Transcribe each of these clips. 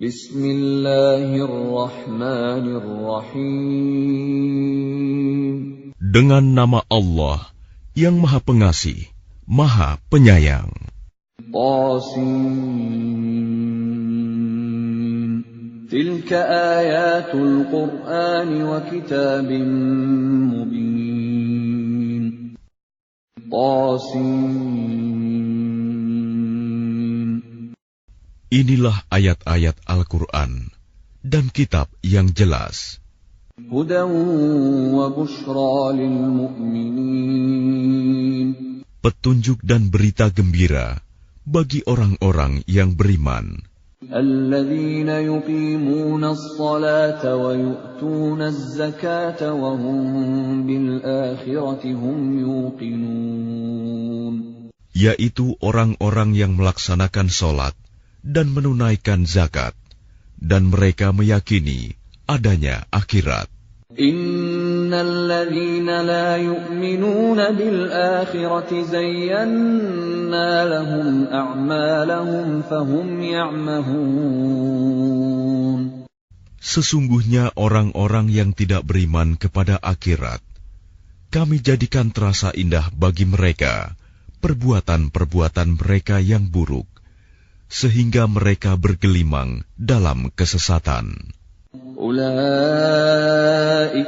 Bismillahirrahmanirrahim. Dengan nama Allah yang Maha Pengasih, Maha Penyayang. Qasim. Tilka ayatul Qur'an wa kitabim mubin. Qasim. Inilah ayat-ayat Al-Quran dan kitab yang jelas. Petunjuk dan berita gembira bagi orang-orang yang beriman. Yaitu orang-orang yang melaksanakan sholat, dan menunaikan zakat, dan mereka meyakini adanya akhirat. إن الذين لا يؤمنون بالآخرة زينا لهم أعمالهم فهم يعمهون Sesungguhnya orang-orang yang tidak beriman kepada akhirat, kami jadikan terasa indah bagi mereka perbuatan-perbuatan mereka yang buruk, sehingga mereka bergelimang dalam kesesatan. أولئك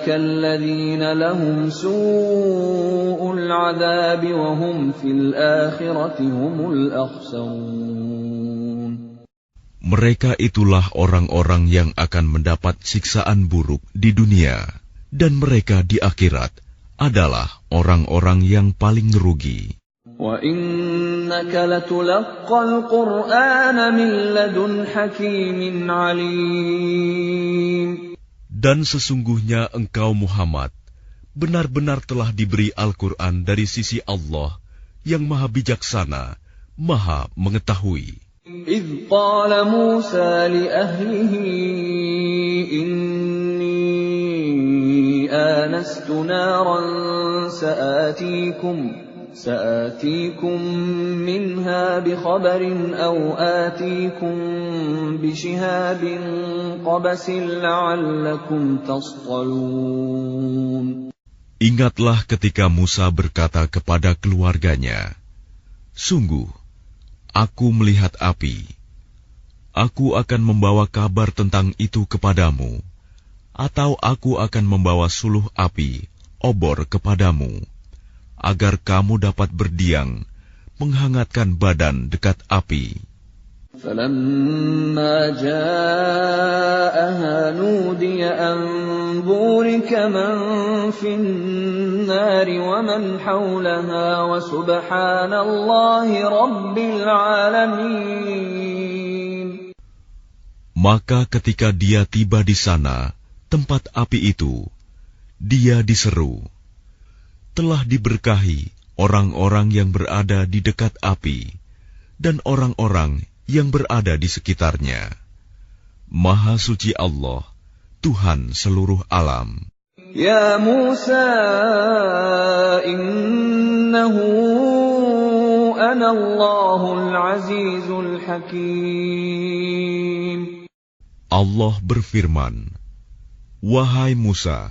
الذين لهم سوء العذاب وهم في الآخرة هم الأخسرون Mereka itulah orang-orang yang akan mendapat siksaan buruk di dunia, dan mereka di akhirat adalah orang-orang yang paling rugi. وإنك لتلقى القرآن من لدن حكيم عليم Dan sesungguhnya engkau Muhammad benar-benar telah diberi Al-Quran dari sisi Allah yang maha bijaksana, maha mengetahui. إذ قال موسى لأهله إني آنست نارا سآتيكم سآتيكم منها بخبر أو آتيكم بشهاب قبس لعلكم تصطلون Ingatlah ketika Musa berkata kepada keluarganya, Sungguh, aku melihat api. Aku akan membawa kabar tentang itu kepadamu, atau aku akan membawa suluh api, obor kepadamu, agar kamu dapat berdiam, menghangatkan badan dekat api. فلما جاءها نودي أن بورك من في النار ومن حولها وسبحان الله رب العالمين Maka ketika dia tiba di sana, tempat api itu, dia diseru. telah diberkahi orang-orang yang berada di dekat api dan orang-orang yang berada di sekitarnya. Maha suci Allah, Tuhan seluruh alam. Ya Musa, innahu Anallahul Azizul Hakim. Allah berfirman, Wahai Musa,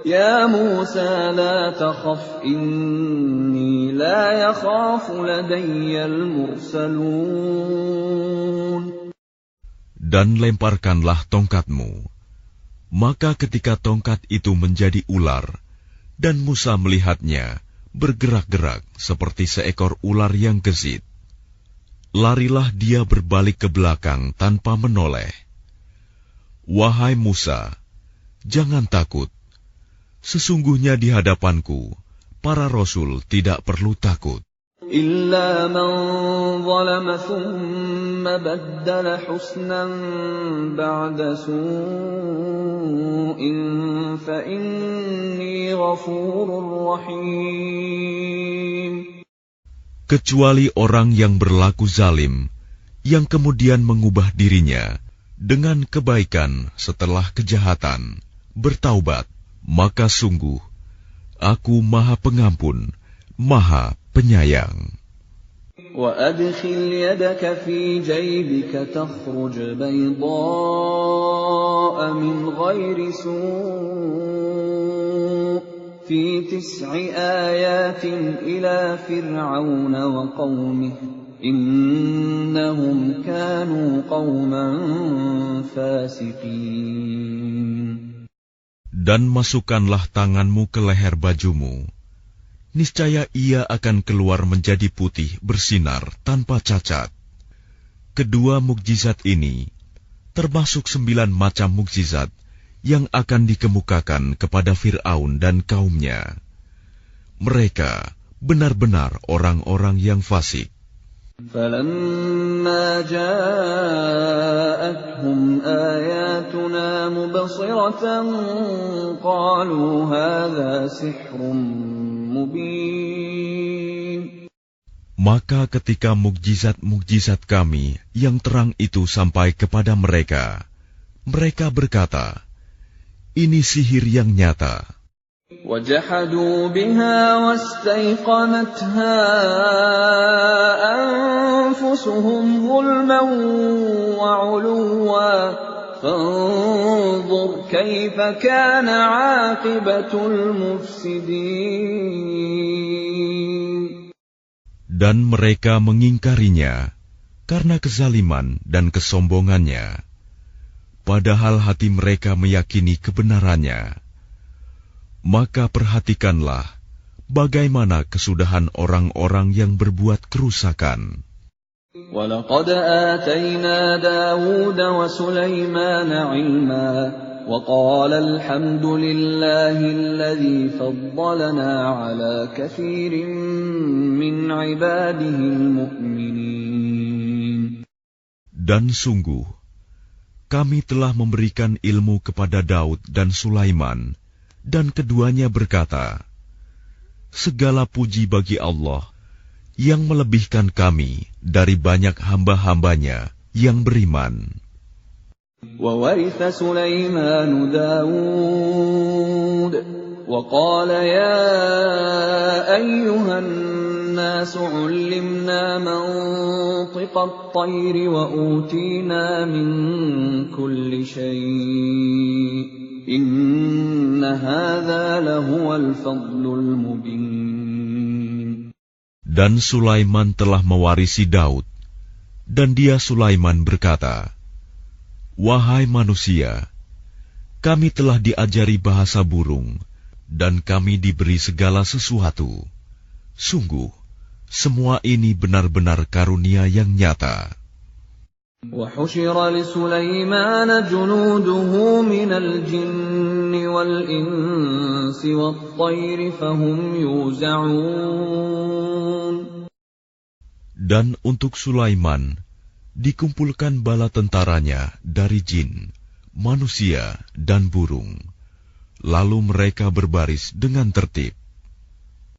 Ya Musa la takhaf inni la yakhaf ladayyal mursalun. Dan lemparkanlah tongkatmu. Maka ketika tongkat itu menjadi ular, dan Musa melihatnya bergerak-gerak seperti seekor ular yang gesit, larilah dia berbalik ke belakang tanpa menoleh. Wahai Musa, jangan takut Sesungguhnya di hadapanku, para rasul tidak perlu takut. إلا من ظلم ثم بدل حسنا بعد سوء فإني غفور رحيم Kecuali orang yang berlaku zalim, yang kemudian mengubah dirinya dengan kebaikan setelah kejahatan, bertaubat, maka sungguh Aku Maha Pengampun, Maha penyayang. وأدخل يدك في جيبك تخرج بيضاء من غير سوء في تسع آيات إلى فرعون وقومه إنهم كانوا قوما فاسقين dan masukkanlah tanganmu ke leher bajumu niscaya ia akan keluar menjadi putih bersinar tanpa cacat. Kedua mukjizat ini termasuk sembilan macam mukjizat yang akan dikemukakan kepada Fir'aun dan kaumnya. Mereka benar-benar orang-orang yang fasik. فلما جاءتهم آياتنا مبصرة قالوا هذا سحر maka ketika mukjizat-mukjizat kami yang terang itu sampai kepada mereka, mereka berkata, "Ini sihir yang nyata." وجحدوا بها واستيقنتها أنفسهم ظلما وعلوا فانظر كيف كان عاقبة المفسدين Dan mereka mengingkarinya karena kezaliman dan kesombongannya. Padahal hati mereka meyakini kebenarannya. Maka perhatikanlah bagaimana kesudahan orang-orang yang berbuat kerusakan. ولقد آتينا داود وسليمان علما وقال الحمد لله الذي فضلنا على كثير من عباده المؤمنين Dan sungguh, kami telah memberikan ilmu kepada Daud dan Sulaiman, dan keduanya berkata, Segala puji bagi Allah yang melebihkan kami dari banyak hamba-hambanya yang beriman. وورث سليمان داود وقال يا أيها الناس علمنا منطق الطير وأوتينا من كل شيء dan Sulaiman telah mewarisi Daud, dan dia Sulaiman berkata, Wahai manusia, kami telah diajari bahasa burung, dan kami diberi segala sesuatu. Sungguh, semua ini benar-benar karunia yang nyata. وحشر لسليمان جنوده من الجن والإنس والطير فهم يوزعون Dan untuk Sulaiman dikumpulkan bala tentaranya dari jin, manusia, dan burung. Lalu mereka berbaris dengan tertib.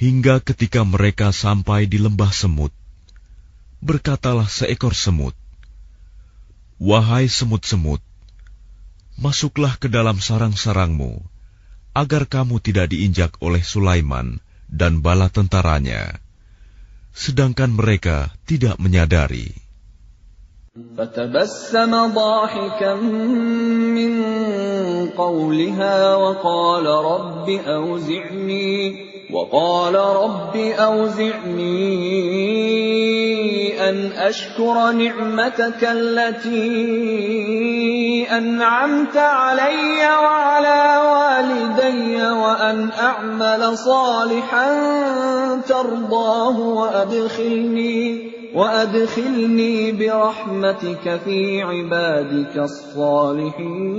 Hingga ketika mereka sampai di lembah semut, berkatalah seekor semut, "Wahai semut-semut, masuklah ke dalam sarang-sarangmu, agar kamu tidak diinjak oleh Sulaiman dan bala tentaranya." Sedangkan mereka tidak menyadari. فتبسم ضاحكا من قولها وقال رب أوزعني وقال رب أوزعني أن أشكر نعمتك التي أنعمت علي وعلى والدي وأن أعمل صالحا ترضاه وأدخلني وأدخلني برحمتك في عبادك الصالحين.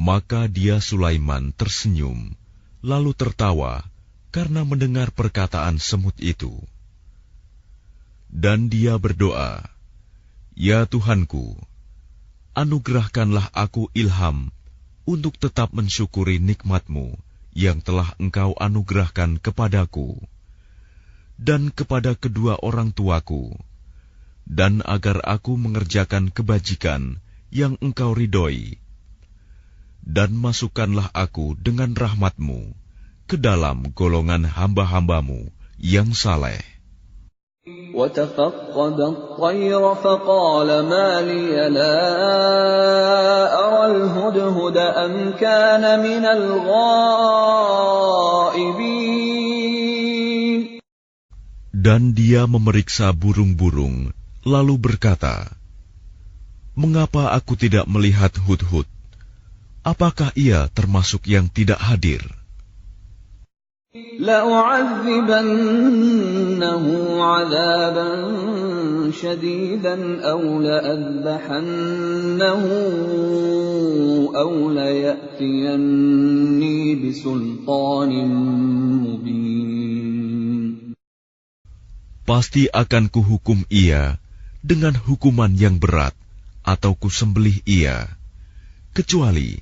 Maka dia Sulaiman tersenyum, lalu tertawa karena mendengar perkataan semut itu. Dan dia berdoa, Ya Tuhanku, anugerahkanlah aku ilham untuk tetap mensyukuri nikmatmu yang telah engkau anugerahkan kepadaku dan kepada kedua orang tuaku, dan agar aku mengerjakan kebajikan yang engkau ridhoi dan masukkanlah aku dengan rahmatmu ke dalam golongan hamba-hambamu yang saleh. وتفقد الطير فقال ما لي لا أرى الهدهد أم كان من الغائبين Dan dia memeriksa burung-burung, lalu berkata, Mengapa aku tidak melihat hudhud? apakah ia termasuk yang tidak hadir? لأعذبنه عذابا شديدا أو لأذبحنه أو ليأتيني بسلطان مبين Pasti akan kuhukum ia dengan hukuman yang berat atau kusembelih ia, kecuali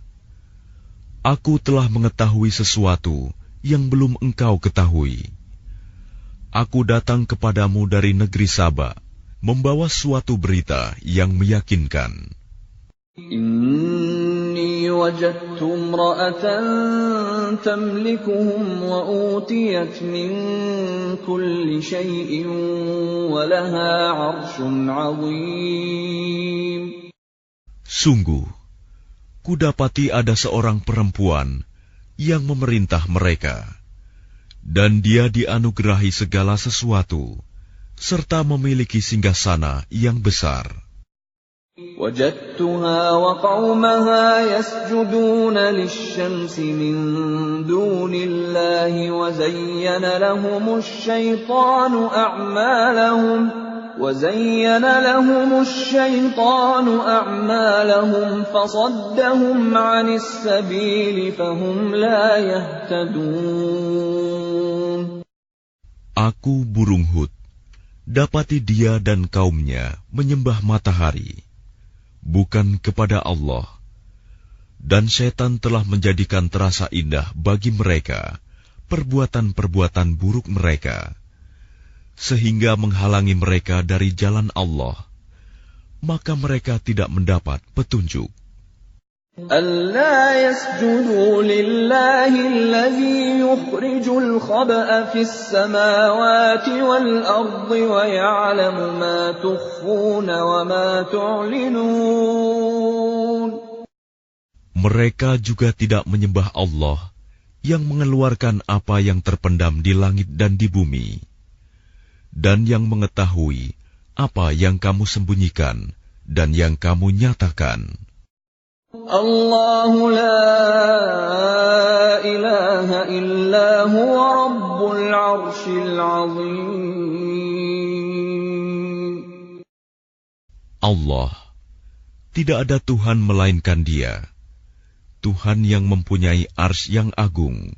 Aku telah mengetahui sesuatu yang belum engkau ketahui. Aku datang kepadamu dari negeri Saba, membawa suatu berita yang meyakinkan. Inni wajadtu imra'atan tamlikuhum wa utiyat min kulli shay'in wa laha 'arshun 'azim. Sungguh, kudapati ada seorang perempuan yang memerintah mereka, dan dia dianugerahi segala sesuatu, serta memiliki singgasana yang besar. وجدتها وقومها يسجدون للشمس من دون الله وزين لهم الشيطان أعمالهم وزين لهم الشيطان أعمالهم فصدهم عن السبيل فهم لا يهتدون Aku burung hut, dapati dia dan kaumnya menyembah matahari, bukan kepada Allah. Dan setan telah menjadikan terasa indah bagi mereka perbuatan-perbuatan buruk mereka sehingga menghalangi mereka dari jalan Allah, maka mereka tidak mendapat petunjuk. ألا يسجدوا لله الذي يخرج الخبأ في السماوات والأرض ويعلم ما تخفون وما تعلنون Mereka juga tidak menyembah Allah yang mengeluarkan apa yang terpendam di langit dan di bumi dan yang mengetahui apa yang kamu sembunyikan dan yang kamu nyatakan. Allah la ilaha illa huwa rabbul arshil azim. Allah, tidak ada Tuhan melainkan dia. Tuhan yang mempunyai ars yang agung.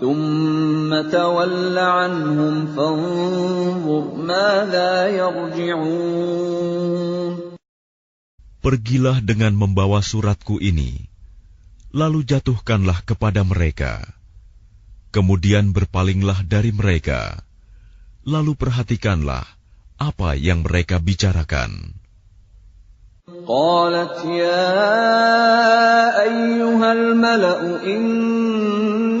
ثم تول عنهم فانظر ماذا يرجعون Pergilah dengan membawa suratku ini, lalu jatuhkanlah kepada mereka. Kemudian berpalinglah dari mereka, lalu perhatikanlah apa yang mereka bicarakan. قالت يا أيها الملأ إني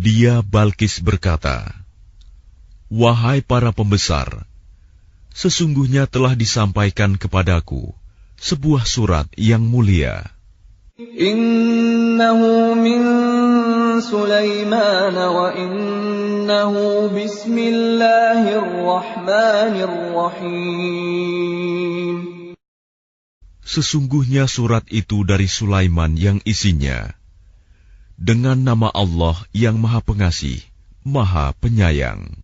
dia Balkis berkata, Wahai para pembesar, sesungguhnya telah disampaikan kepadaku sebuah surat yang mulia. Innahu min Sulaiman wa innahu bismillahirrahmanirrahim. Sesungguhnya surat itu dari Sulaiman yang isinya dengan nama Allah yang Maha Pengasih, Maha Penyayang.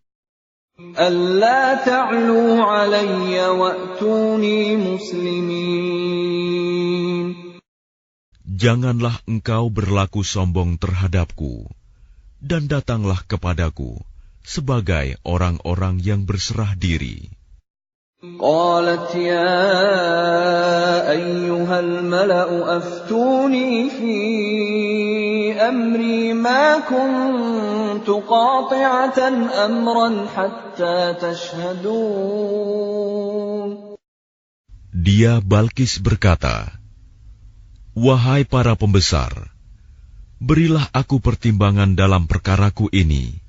Janganlah engkau berlaku sombong terhadapku, dan datanglah kepadaku sebagai orang-orang yang berserah diri. قالت يا أيها الملأ أفتوني في أمري ما كنت قاطعة أمرا حتى تشهدون Dia Balkis berkata, Wahai para pembesar, berilah aku pertimbangan dalam perkaraku ini.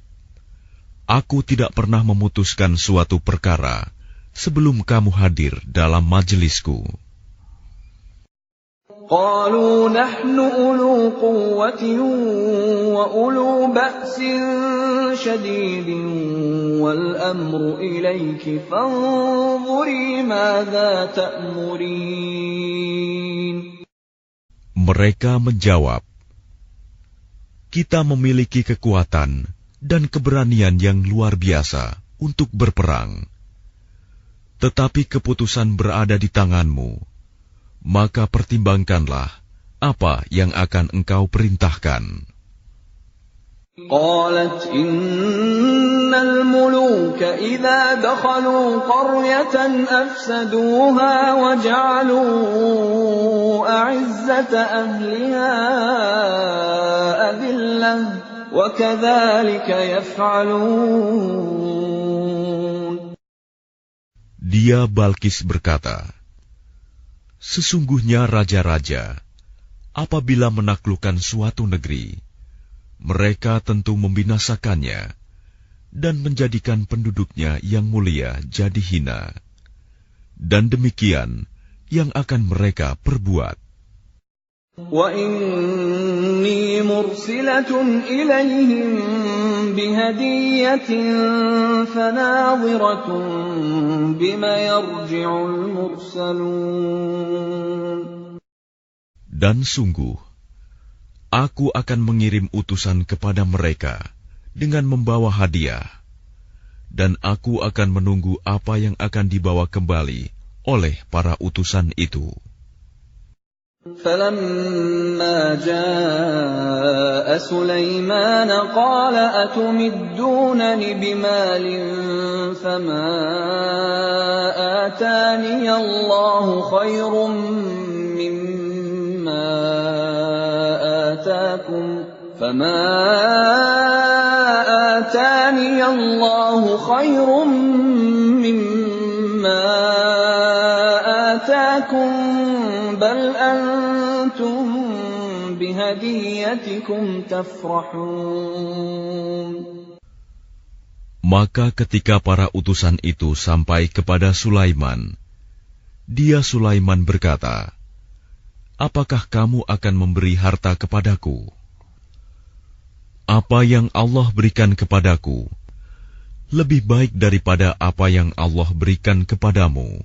Aku tidak pernah memutuskan suatu perkara sebelum kamu hadir dalam majelisku. قالوا نحن أولو قوة وأولو بأس شديد والأمر إليك فانظري ماذا تأمرين Mereka menjawab, "Kita memiliki kekuatan dan keberanian yang luar biasa untuk berperang, tetapi keputusan berada di tanganmu. Maka pertimbangkanlah apa yang akan engkau perintahkan." قالت إن الملوك إذا دخلوا قرية أفسدوها وجعلوا أعزة أهلها أذلة وكذلك يفعلون dia Balkis berkata, Sesungguhnya raja-raja, apabila menaklukkan suatu negeri, mereka tentu membinasakannya dan menjadikan penduduknya yang mulia jadi hina. Dan demikian yang akan mereka perbuat. وإني مرسلة إليهم بهدية فناظرة بما يرجع المرسلون Dan sungguh, aku akan mengirim utusan kepada mereka dengan membawa hadiah, dan aku akan menunggu apa yang akan dibawa kembali oleh para utusan itu. فلما جاء سليمان قال أتمدونني بمال فما آتاني الله خير مما آتاكم فما آتاني الله خير مما آتاكم بل أنتم بهديتكم تفرحون Maka ketika para utusan itu sampai kepada Sulaiman, dia Sulaiman berkata, Apakah kamu akan memberi harta kepadaku? Apa yang Allah berikan kepadaku lebih baik daripada apa yang Allah berikan kepadamu.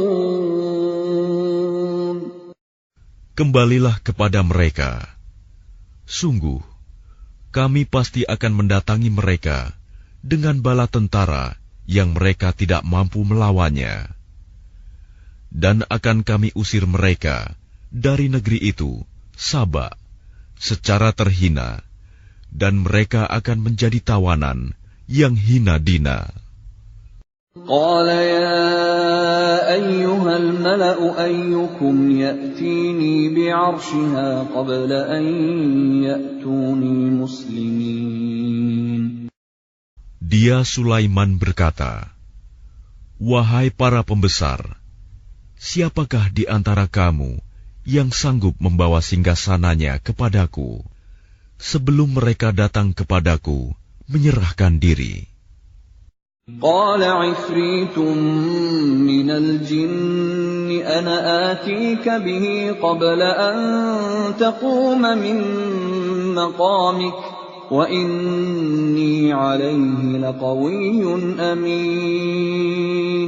kembalilah kepada mereka. Sungguh, kami pasti akan mendatangi mereka dengan bala tentara yang mereka tidak mampu melawannya. Dan akan kami usir mereka dari negeri itu, Sabak, secara terhina, dan mereka akan menjadi tawanan yang hina dina. Qala ya أيها الملأ أيكم يأتيني بعرشها قبل أن يأتوني مسلمين Dia Sulaiman berkata, Wahai para pembesar, siapakah di antara kamu yang sanggup membawa singgasananya kepadaku sebelum mereka datang kepadaku menyerahkan diri?' قال عفريت من الجن أنا آتيك به قبل أن تقوم من مقامك وإني عليه لقوي أمين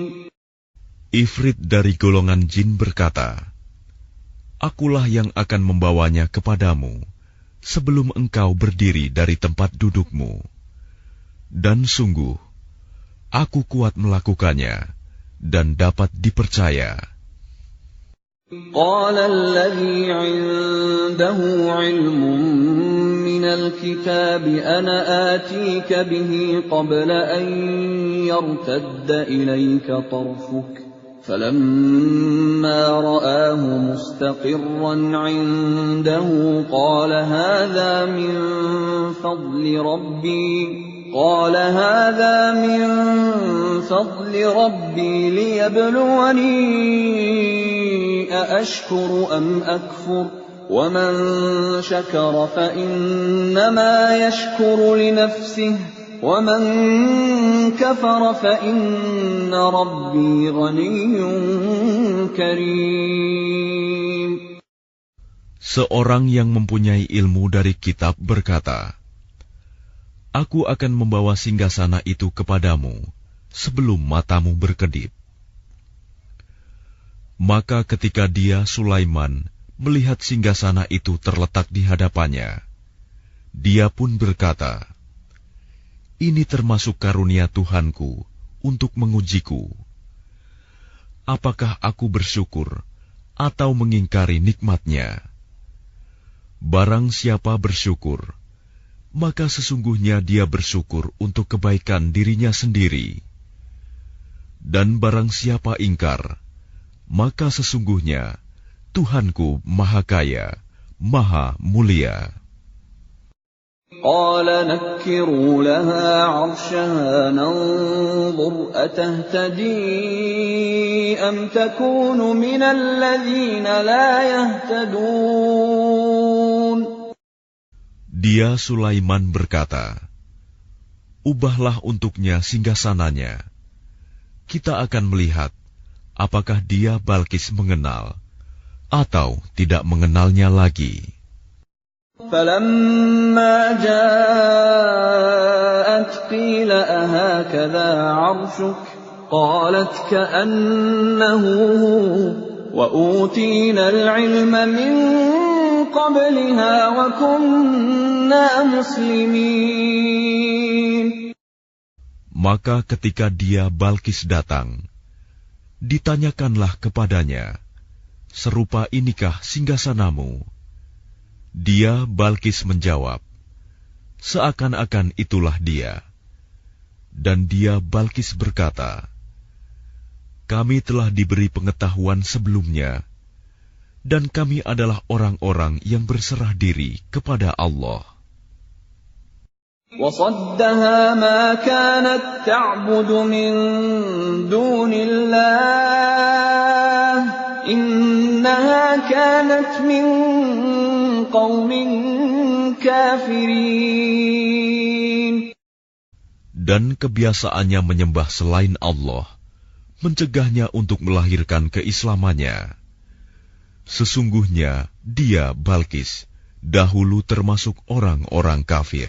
Ifrit dari golongan jin berkata, Akulah yang akan membawanya kepadamu sebelum engkau berdiri dari tempat dudukmu. Dan sungguh, aku kuat melakukannya dan dapat dipercaya. قال الذي عنده علم من الكتاب أنا آتيك به قبل أن يرتد إليك طرفك فلما رآه مستقرا عنده قال هذا من فضل ربي قال هذا من فضل ربي ليبلوني أأشكر أم أكفر؟ ومن شكر فإنما يشكر لنفسه ومن كفر فإن ربي غني كريم. Seorang yang mempunyai ilmu dari kitab berkata, Aku akan membawa singgasana itu kepadamu sebelum matamu berkedip. Maka ketika dia, Sulaiman, melihat singgasana itu terletak di hadapannya, dia pun berkata, Ini termasuk karunia Tuhanku untuk mengujiku. Apakah aku bersyukur atau mengingkari nikmatnya? Barang siapa bersyukur, maka sesungguhnya dia bersyukur untuk kebaikan dirinya sendiri. Dan barang siapa ingkar, maka sesungguhnya Tuhanku Maha Kaya, Maha Mulia. قال نكروا لها عرشها ننظر أتهتدي أم تكون من الذين لا يهتدون Dia Sulaiman berkata, Ubahlah untuknya singgasananya. Kita akan melihat apakah dia Balkis mengenal atau tidak mengenalnya lagi. فلما جاءت قيل أهكذا عرشك قالت كأنه هو وأوتينا العلم من قبلها وكنا maka ketika dia Balkis datang, ditanyakanlah kepadanya, serupa inikah singgasanamu? Dia Balkis menjawab, seakan-akan itulah dia. Dan dia Balkis berkata, kami telah diberi pengetahuan sebelumnya, dan kami adalah orang-orang yang berserah diri kepada Allah. وصدها ما كانت تعبد من دون الله إنها كانت من قوم كافرين Dan kebiasaannya menyembah selain Allah, mencegahnya untuk melahirkan keislamannya. Sesungguhnya dia, Balkis, dahulu termasuk orang-orang kafir.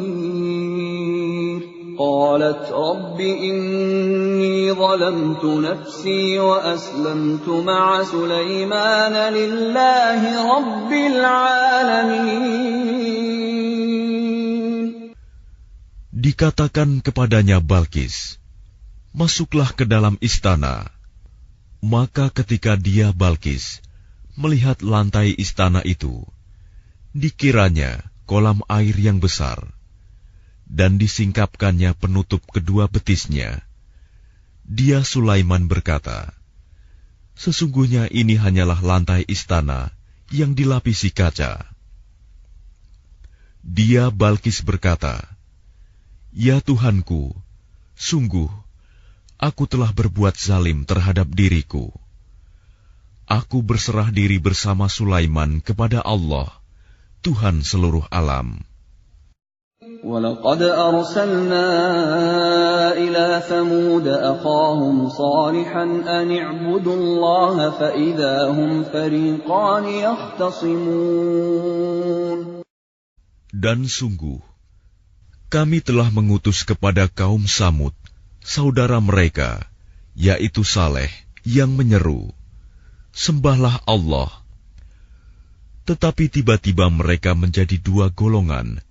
قالت رب إني ظلمت نفسي وأسلمت مع سليمان لله رب العالمين Dikatakan kepadanya Balkis, Masuklah ke dalam istana. Maka ketika dia Balkis melihat lantai istana itu, dikiranya kolam air yang besar, dan disingkapkannya penutup kedua betisnya. Dia Sulaiman berkata, Sesungguhnya ini hanyalah lantai istana yang dilapisi kaca. Dia Balkis berkata, Ya Tuhanku, sungguh, aku telah berbuat zalim terhadap diriku. Aku berserah diri bersama Sulaiman kepada Allah, Tuhan seluruh alam. ولقد أرسلنا إلى ثمود أخاهم صالحا أن اعبدوا الله فإذا هم فريقان يختصمون Dan sungguh, kami telah mengutus kepada kaum Samud, saudara mereka, yaitu Saleh, yang menyeru, Sembahlah Allah. Tetapi tiba-tiba mereka menjadi dua golongan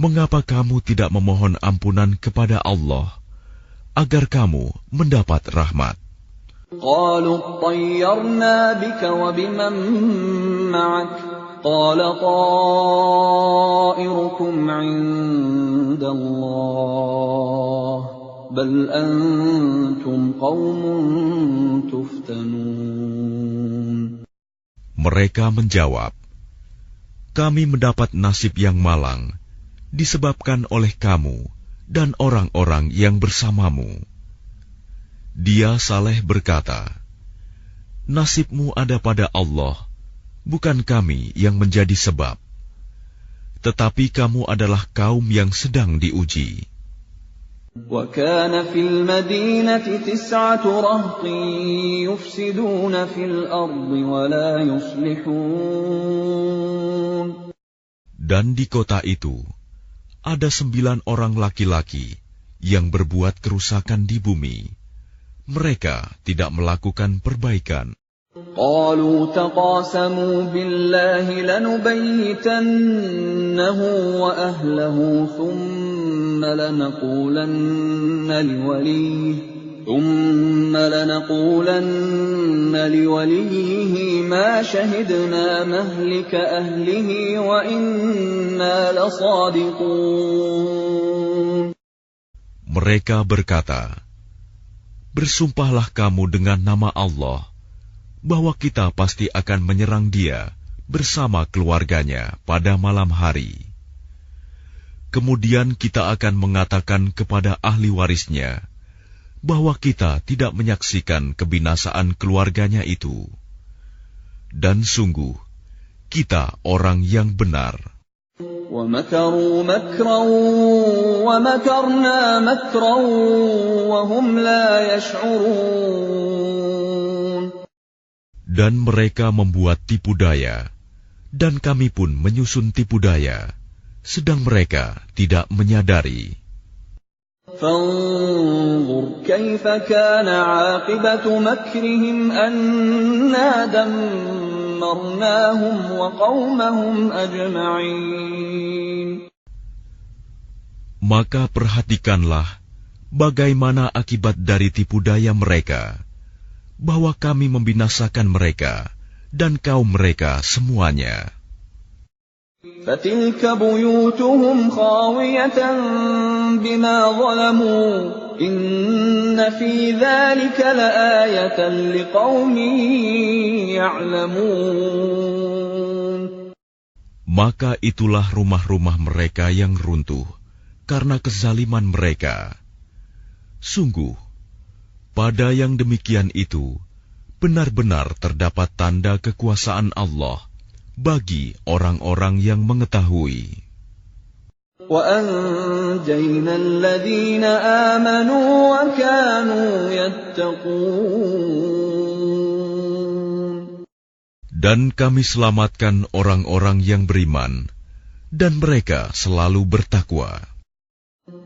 Mengapa kamu tidak memohon ampunan kepada Allah agar kamu mendapat rahmat? قالوا اطيرنا بك وبمن معك قال طائركم عند الله بل أنتم قوم تفتنون Mereka menjawab, Kami mendapat nasib yang malang disebabkan oleh kamu dan orang-orang yang bersamamu. Dia Saleh berkata, Nasibmu ada pada Allah, bukan kami yang menjadi sebab. Tetapi kamu adalah kaum yang sedang diuji. وكان في المدينة تسعة رهط يفسدون في الأرض ولا يصلحون Dan di kota itu, ada sembilan orang laki-laki yang berbuat kerusakan di bumi. Mereka tidak melakukan perbaikan. قالوا تقاسموا بالله لنبيتنه وأهله ثم لنقولن لوليه ثم لنقولن لوليه ما شهدنا مهلك أهله وإنا لصادقون Mereka berkata, Bersumpahlah kamu dengan nama Allah bahwa kita pasti akan menyerang dia bersama keluarganya pada malam hari. Kemudian kita akan mengatakan kepada ahli warisnya bahwa kita tidak menyaksikan kebinasaan keluarganya itu, dan sungguh kita orang yang benar. Dan mereka membuat tipu daya, dan kami pun menyusun tipu daya, sedang mereka tidak menyadari. فانظر كيف كان عاقبة مكرهم أنا دمرناهم وقومهم أجمعين Maka perhatikanlah bagaimana akibat dari tipu daya mereka, bahwa kami membinasakan mereka dan kaum mereka semuanya. فتلك بيوتهم خاوية بما ظلموا إن في ذلك لآية لقوم يعلمون Maka itulah rumah-rumah mereka yang runtuh karena kezaliman mereka. Sungguh, pada yang demikian itu, benar-benar terdapat tanda kekuasaan Allah bagi orang-orang yang mengetahui. وأنجينا الذين آمنوا وكانوا يتقون Dan kami selamatkan orang-orang yang beriman, dan mereka selalu bertakwa.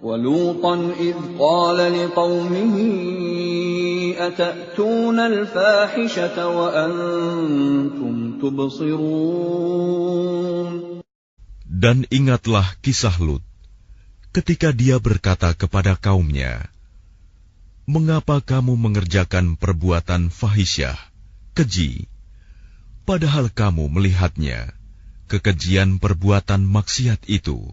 ولوطا إذ قال لقومه أتأتون الفاحشة وأنتم تبصرون Dan ingatlah kisah Lut, ketika dia berkata kepada kaumnya, Mengapa kamu mengerjakan perbuatan fahisyah, keji, padahal kamu melihatnya, kekejian perbuatan maksiat itu?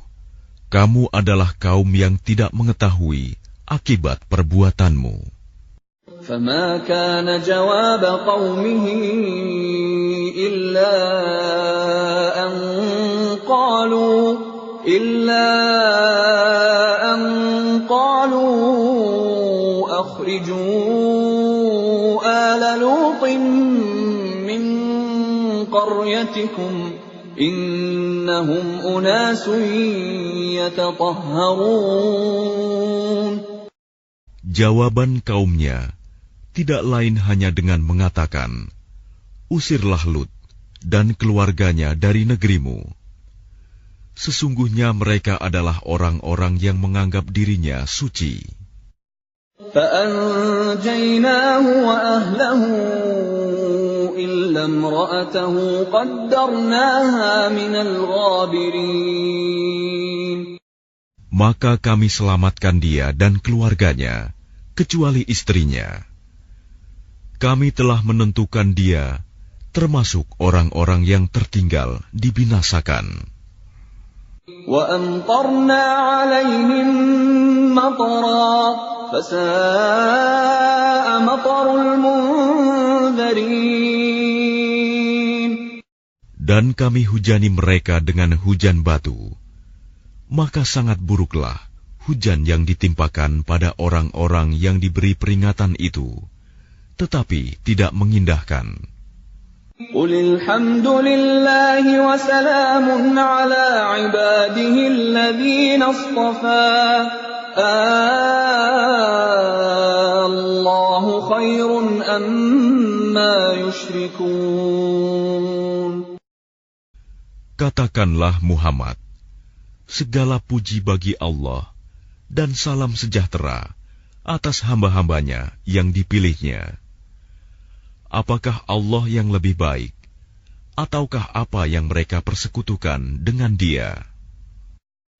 kamu adalah kaum yang tidak mengetahui akibat perbuatanmu. فما كان جواب قومه إلا أن قالوا إلا أن قالوا أخرجوا آل لوط من قريتكم إنهم أناس يتطهرون Jawaban kaumnya tidak lain hanya dengan mengatakan, Usirlah Lut dan keluarganya dari negerimu. Sesungguhnya mereka adalah orang-orang yang menganggap dirinya suci. فأنجيناه وأهله إلا امرأته قدرناها من الغابرين maka kami selamatkan dia dan keluarganya, kecuali istrinya. Kami telah menentukan dia, termasuk orang-orang yang tertinggal dibinasakan. Dan kami hujani mereka dengan hujan batu maka sangat buruklah hujan yang ditimpakan pada orang-orang yang diberi peringatan itu, tetapi tidak mengindahkan. Katakanlah Muhammad, segala puji bagi Allah dan salam sejahtera atas hamba-hambanya yang dipilihnya. Apakah Allah yang lebih baik, ataukah apa yang mereka persekutukan dengan Dia?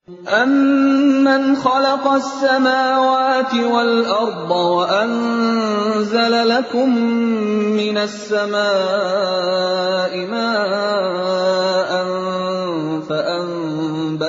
أمن خلق السماوات والأرض وأنزل لكم من السماء ماء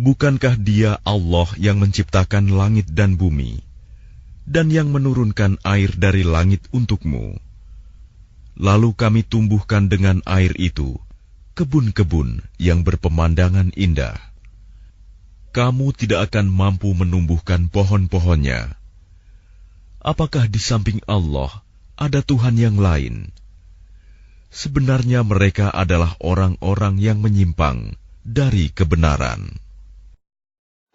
Bukankah dia Allah yang menciptakan langit dan bumi, dan yang menurunkan air dari langit untukmu? Lalu kami tumbuhkan dengan air itu kebun-kebun yang berpemandangan indah. Kamu tidak akan mampu menumbuhkan pohon-pohonnya. Apakah di samping Allah ada Tuhan yang lain? Sebenarnya mereka adalah orang-orang yang menyimpang dari kebenaran.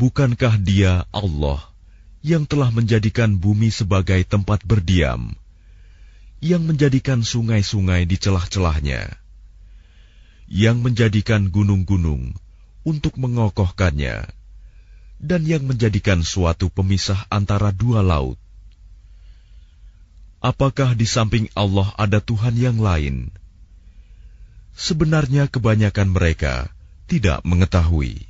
Bukankah Dia Allah yang telah menjadikan bumi sebagai tempat berdiam, yang menjadikan sungai-sungai di celah-celahnya, yang menjadikan gunung-gunung untuk mengokohkannya, dan yang menjadikan suatu pemisah antara dua laut? Apakah di samping Allah ada Tuhan yang lain? Sebenarnya, kebanyakan mereka tidak mengetahui.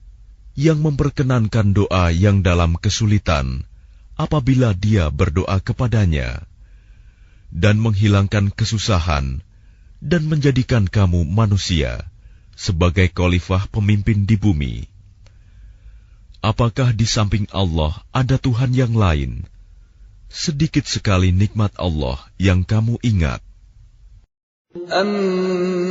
yang memperkenankan doa yang dalam kesulitan apabila dia berdoa kepadanya, dan menghilangkan kesusahan, dan menjadikan kamu manusia sebagai khalifah pemimpin di bumi. Apakah di samping Allah ada Tuhan yang lain? Sedikit sekali nikmat Allah yang kamu ingat.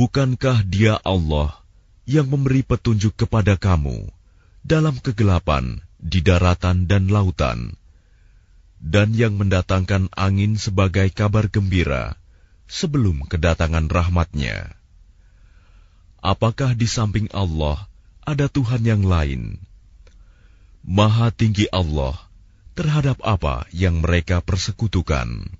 Bukankah Dia Allah yang memberi petunjuk kepada kamu dalam kegelapan di daratan dan lautan, dan yang mendatangkan angin sebagai kabar gembira sebelum kedatangan rahmatnya? Apakah di samping Allah ada Tuhan yang lain? Maha tinggi Allah terhadap apa yang mereka persekutukan.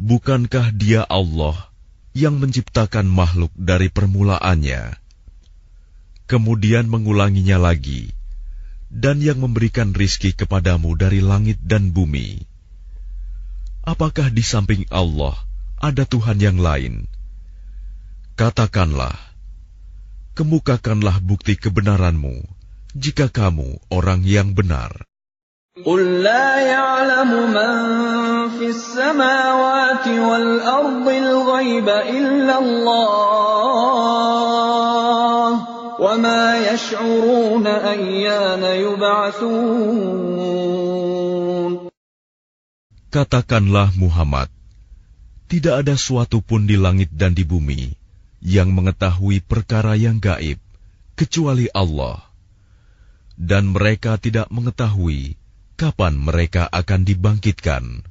Bukankah Dia Allah yang menciptakan makhluk dari permulaannya, kemudian mengulanginya lagi, dan yang memberikan rizki kepadamu dari langit dan bumi? Apakah di samping Allah ada Tuhan yang lain? Katakanlah, kemukakanlah bukti kebenaranmu jika kamu orang yang benar. قُل لَّا يَعْلَمُ مَن فِي السَّمَاوَاتِ وَالْأَرْضِ الْغَيْبَ إِلَّا اللَّهُ وَمَا يَشْعُرُونَ أَيَّانَ يُبْعَثُونَ Katakanlah Muhammad, tidak ada suatu pun di langit dan di bumi yang mengetahui perkara yang gaib kecuali Allah. Dan mereka tidak mengetahui kapan mereka akan dibangkitkan.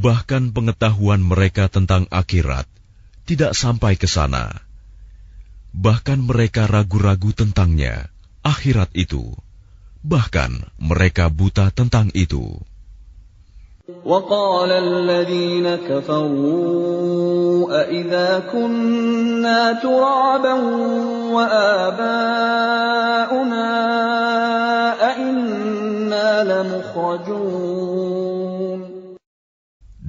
Bahkan pengetahuan mereka tentang akhirat tidak sampai ke sana. Bahkan mereka ragu-ragu tentangnya, akhirat itu Bahkan mereka buta tentang itu. وقال الذين كفروا أإذا كنا ترابا وآباؤنا أئنا لمخرجون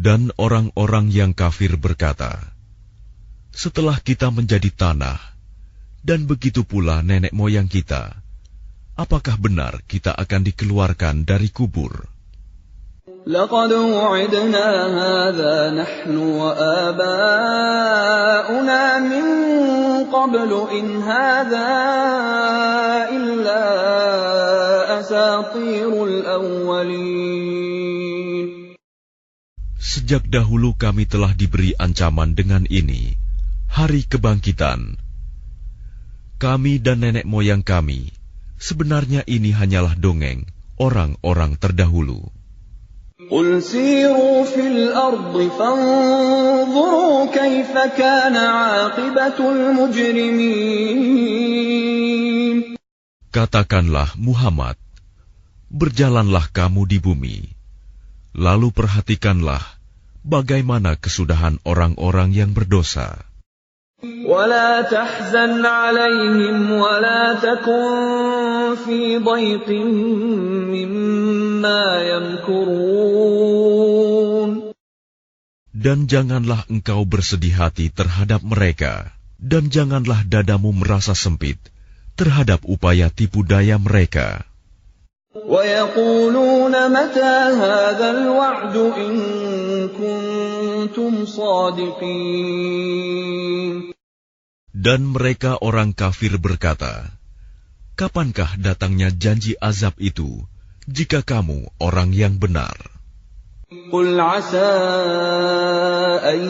Dan orang-orang yang kafir berkata, Setelah kita menjadi tanah, dan begitu pula nenek moyang kita, apakah benar kita akan dikeluarkan dari kubur? لقد وعدنا هذا نحن وآباؤنا من قبل إن هذا إلا أساطير الأولين Sejak dahulu kami telah diberi ancaman dengan ini, hari kebangkitan. Kami dan nenek moyang kami, sebenarnya ini hanyalah dongeng orang-orang terdahulu. قل سيروا في الأرض فانظروا كيف كان عاقبة المجرمين Katakanlah Muhammad, berjalanlah kamu di bumi, lalu perhatikanlah bagaimana kesudahan orang-orang yang berdosa. ولا تحزن عليهم ولا تكن في ضيق مما يمكرون Dan janganlah engkau bersedih hati terhadap mereka, dan janganlah dadamu merasa sempit terhadap upaya tipu daya mereka. ويقولون Dan mereka orang kafir berkata, Kapankah datangnya janji azab itu, jika kamu orang yang benar? قل عسى أن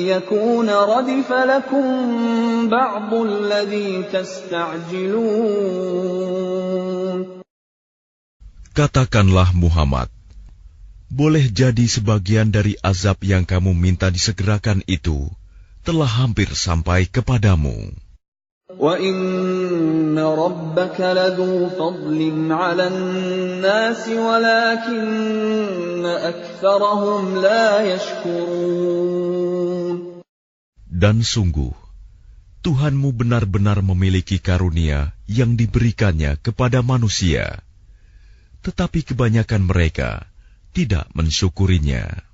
يكون ردف لكم بعض الذي تستعجلون Katakanlah Muhammad, boleh jadi sebagian dari azab yang kamu minta disegerakan itu telah hampir sampai kepadamu. وَإِنَّ رَبَّكَ لَذُو فَضْلٍ عَلَى النَّاسِ وَلَكِنَّ أَكْثَرَهُمْ لَا يَشْكُرُونَ Dan sungguh, Tuhanmu benar-benar memiliki karunia yang diberikannya kepada manusia. Tetapi kebanyakan mereka tidak mensyukurinya.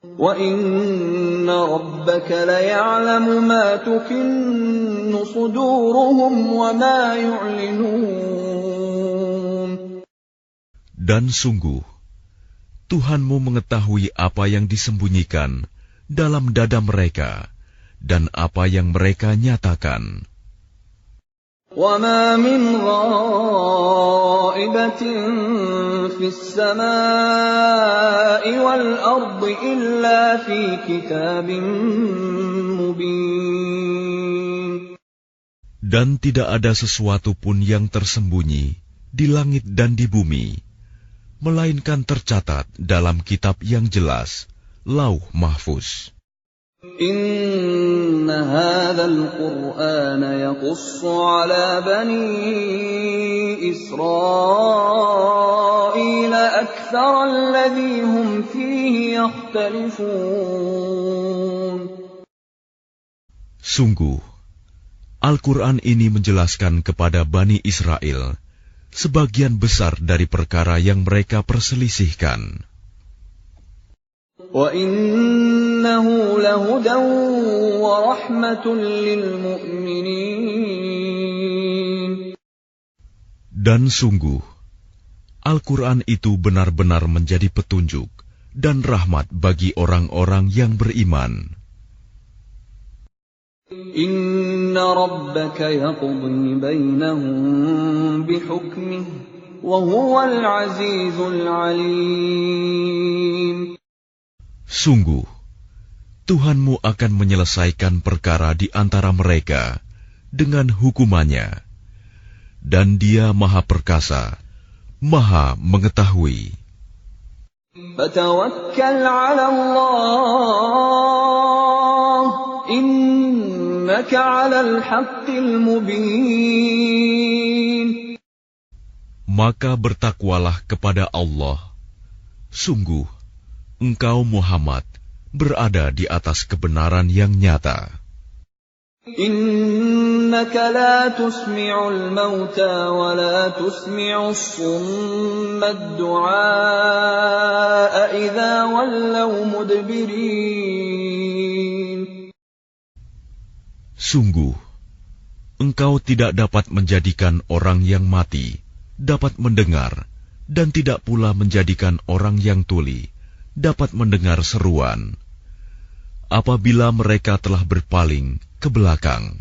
وَإِنَّ رَبَّكَ لَيَعْلَمُ مَا تُكِنُّ صُدُورُهُمْ وَمَا يُعْلِنُونَ Dan sungguh, Tuhanmu mengetahui apa yang disembunyikan dalam dada mereka dan apa yang mereka nyatakan. وَمَا مِنْ غَائِبَةٍ فِي السَّمَاءِ وَالْأَرْضِ إِلَّا فِي كِتَابٍ مُبِينٍ Dan tidak ada sesuatu pun yang tersembunyi di langit dan di bumi, melainkan tercatat dalam kitab yang jelas, Lauh Mahfuz. إِنَّ هَذَا الْقُرْآنَ يَقُصُّ عَلَى بَنِي إِسْرَائِيلَ أَكْثَرَ الَّذِي هُمْ فِيهِ يَخْتَلِفُونَ Sungguh, Al-Quran ini menjelaskan kepada Bani Israel sebagian besar dari perkara yang mereka perselisihkan. innahu lahudan wa rahmatun. Dan sungguh, Al-Quran itu benar-benar menjadi petunjuk dan rahmat bagi orang-orang yang beriman. Inna rabbaka yaqdi bainahum bihukmih wa huwal azizul alim. Sungguh, Tuhanmu akan menyelesaikan perkara di antara mereka dengan hukumannya, dan Dia Maha Perkasa, Maha Mengetahui. Maka bertakwalah kepada Allah. Sungguh, engkau Muhammad berada di atas kebenaran yang nyata. Sungguh engkau tidak dapat menjadikan orang yang mati dapat mendengar dan tidak pula menjadikan orang yang tuli dapat mendengar seruan apabila mereka telah berpaling ke belakang.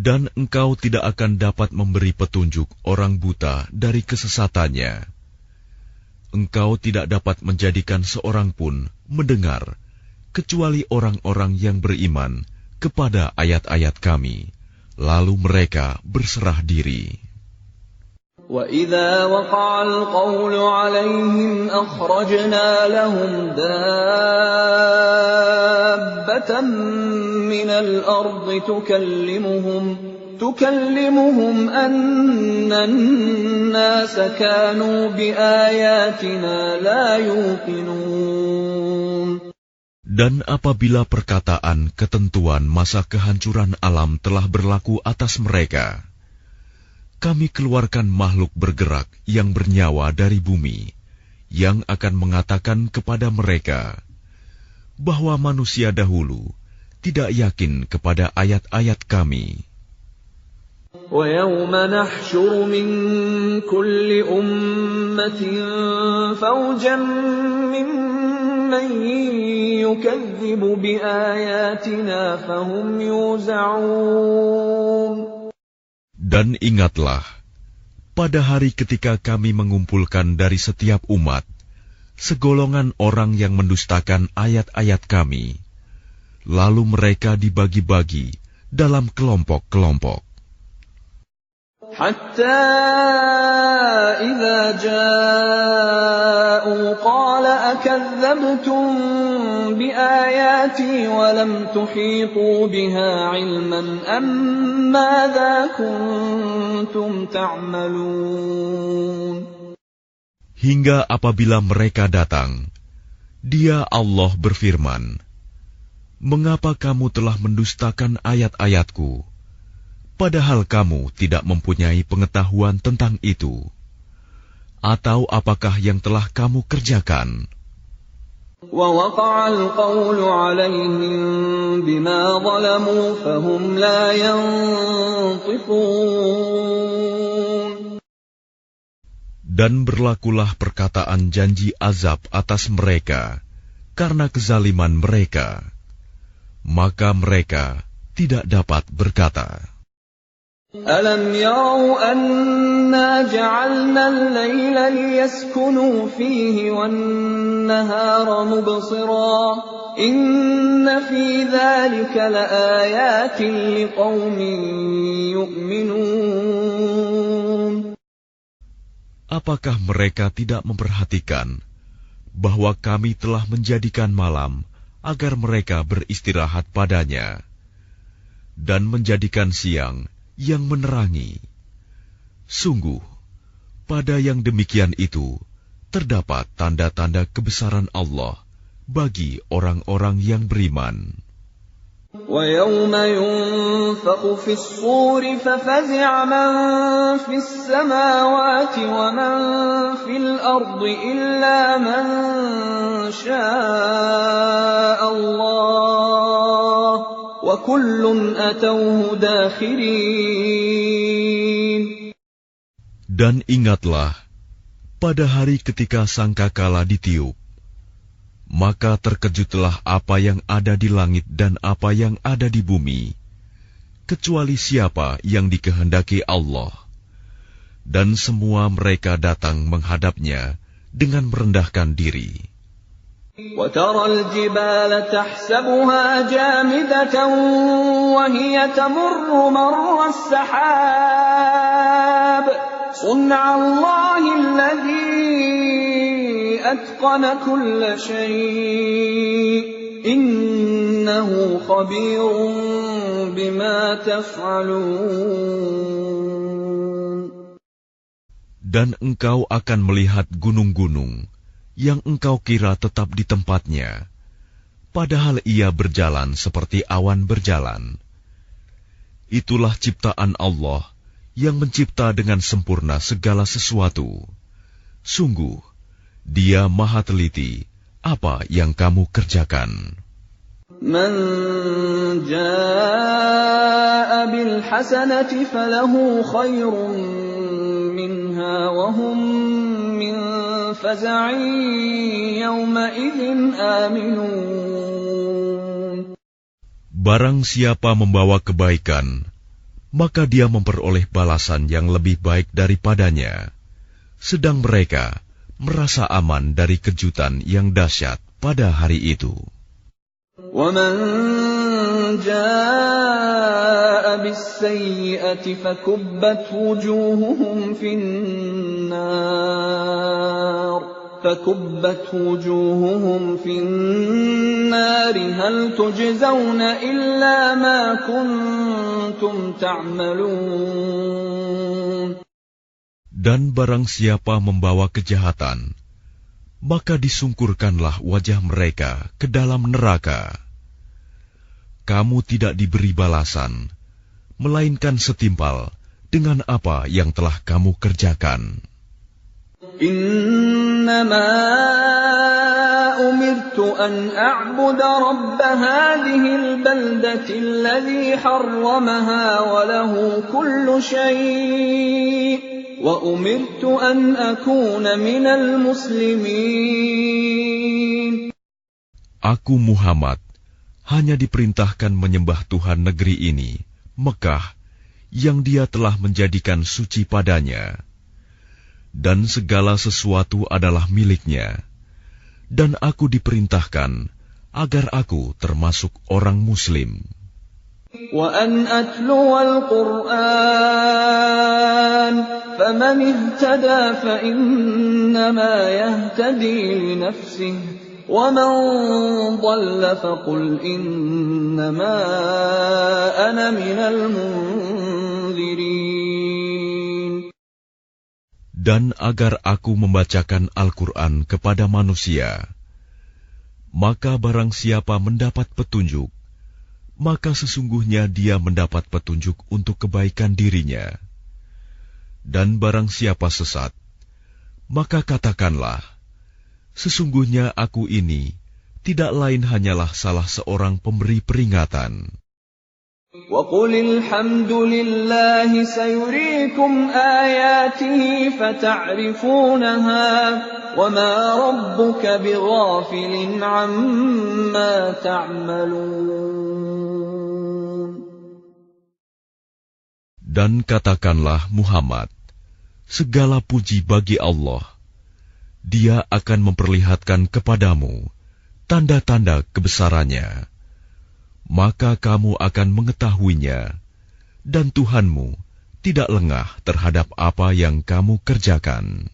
Dan engkau tidak akan dapat memberi petunjuk orang buta dari kesesatannya. Engkau tidak dapat menjadikan seorang pun mendengar, kecuali orang-orang yang beriman kepada ayat-ayat kami. Lalu mereka berserah diri. وإذا وقع القول عليهم أخرجنا لهم دابة من الأرض تكلمهم تكلمهم أن الناس كانوا بآياتنا لا يوقنون Dan apabila perkataan ketentuan masa kehancuran alam telah berlaku atas mereka, kami keluarkan makhluk bergerak yang bernyawa dari bumi, yang akan mengatakan kepada mereka bahwa manusia dahulu tidak yakin kepada ayat-ayat kami. ويوم نحشر من كل أمة فوجا ممن يكذب بآياتنا فهم يوزعون dan ingatlah, pada hari ketika kami mengumpulkan dari setiap umat, segolongan orang yang mendustakan ayat-ayat kami, lalu mereka dibagi-bagi dalam kelompok-kelompok. حتى إذا جاءوا قال أكذبتم بآياتي ولم تحيطوا بها علما أم ماذا كنتم تعملون Hingga apabila mereka datang, dia Allah berfirman, Mengapa kamu telah mendustakan ayat-ayatku? Padahal kamu tidak mempunyai pengetahuan tentang itu. Atau apakah yang telah kamu kerjakan? ووقع القول عليهم بما ظلموا فهم لا ينطقون Dan berlakulah perkataan janji azab atas mereka karena kezaliman mereka. Maka mereka tidak dapat berkata. ألم يروا أنا جعلنا الليل ليسكنوا فيه والنهار مبصرا إن في ذلك لآيات لقوم يؤمنون Apakah mereka tidak memperhatikan bahwa kami telah menjadikan malam agar mereka beristirahat padanya, dan menjadikan siang yang menerangi. Sungguh, pada yang demikian itu terdapat tanda-tanda kebesaran Allah bagi orang-orang yang beriman. ويوم ينفخ في الصور ففزع من في السماوات ومن في الأرض إلا من شاء الله وكل أتوه داخرين dan ingatlah, pada hari ketika sangkakala ditiup, maka terkejutlah apa yang ada di langit dan apa yang ada di bumi, kecuali siapa yang dikehendaki Allah. Dan semua mereka datang menghadapnya dengan merendahkan diri. وترى الجبال تحسبها جامدة وهي تمر مر السحاب. صنع الله الذي أتقن كل شيء. إنه خبير بما تفعلون. Dan engkau akan melihat gunung-gunung yang engkau kira tetap di tempatnya, padahal ia berjalan seperti awan berjalan. Itulah ciptaan Allah yang mencipta dengan sempurna segala sesuatu. Sungguh, Dia Maha Teliti apa yang kamu kerjakan. Man فزع يومئذ آمنون Barang siapa membawa kebaikan, maka dia memperoleh balasan yang lebih baik daripadanya. Sedang mereka merasa aman dari kejutan yang dahsyat pada hari itu. ومن جاء بالسيئة فكبت وجوههم في النار فكبت وجوههم في النار هل تجزون إلا ما كنتم تعملون Dan barang siapa membawa kejahatan, maka disungkurkanlah wajah mereka ke dalam neraka. Kamu tidak diberi balasan, melainkan setimpal dengan apa yang telah kamu kerjakan. إنما أمرت أن أعبد رب هذه البلدة الذي حرمها وله كل شيء وأمرت أن أكون من المسلمين Aku Muhammad hanya diperintahkan menyembah Tuhan negeri ini, Mekah, yang dia telah menjadikan suci padanya. Dan segala sesuatu adalah miliknya. Dan aku diperintahkan agar aku termasuk orang muslim. وأن أتلو القرآن فمن اهتدى فإنما يهتدي لنفسه ومن ضل فقل إنما أنا من المنذرين dan agar aku membacakan Al-Quran kepada manusia, maka barang siapa mendapat petunjuk, maka sesungguhnya dia mendapat petunjuk untuk kebaikan dirinya. Dan barang siapa sesat, maka katakanlah, sesungguhnya aku ini tidak lain hanyalah salah seorang pemberi peringatan. وقل الحمد لله سيريكم آياته فتعرفونها وما ربك بغافل عما تعملون Dan katakanlah Muhammad, segala puji bagi Allah. Dia akan memperlihatkan kepadamu tanda-tanda kebesarannya. maka kamu akan mengetahuinya, dan Tuhanmu tidak lengah terhadap apa yang kamu kerjakan.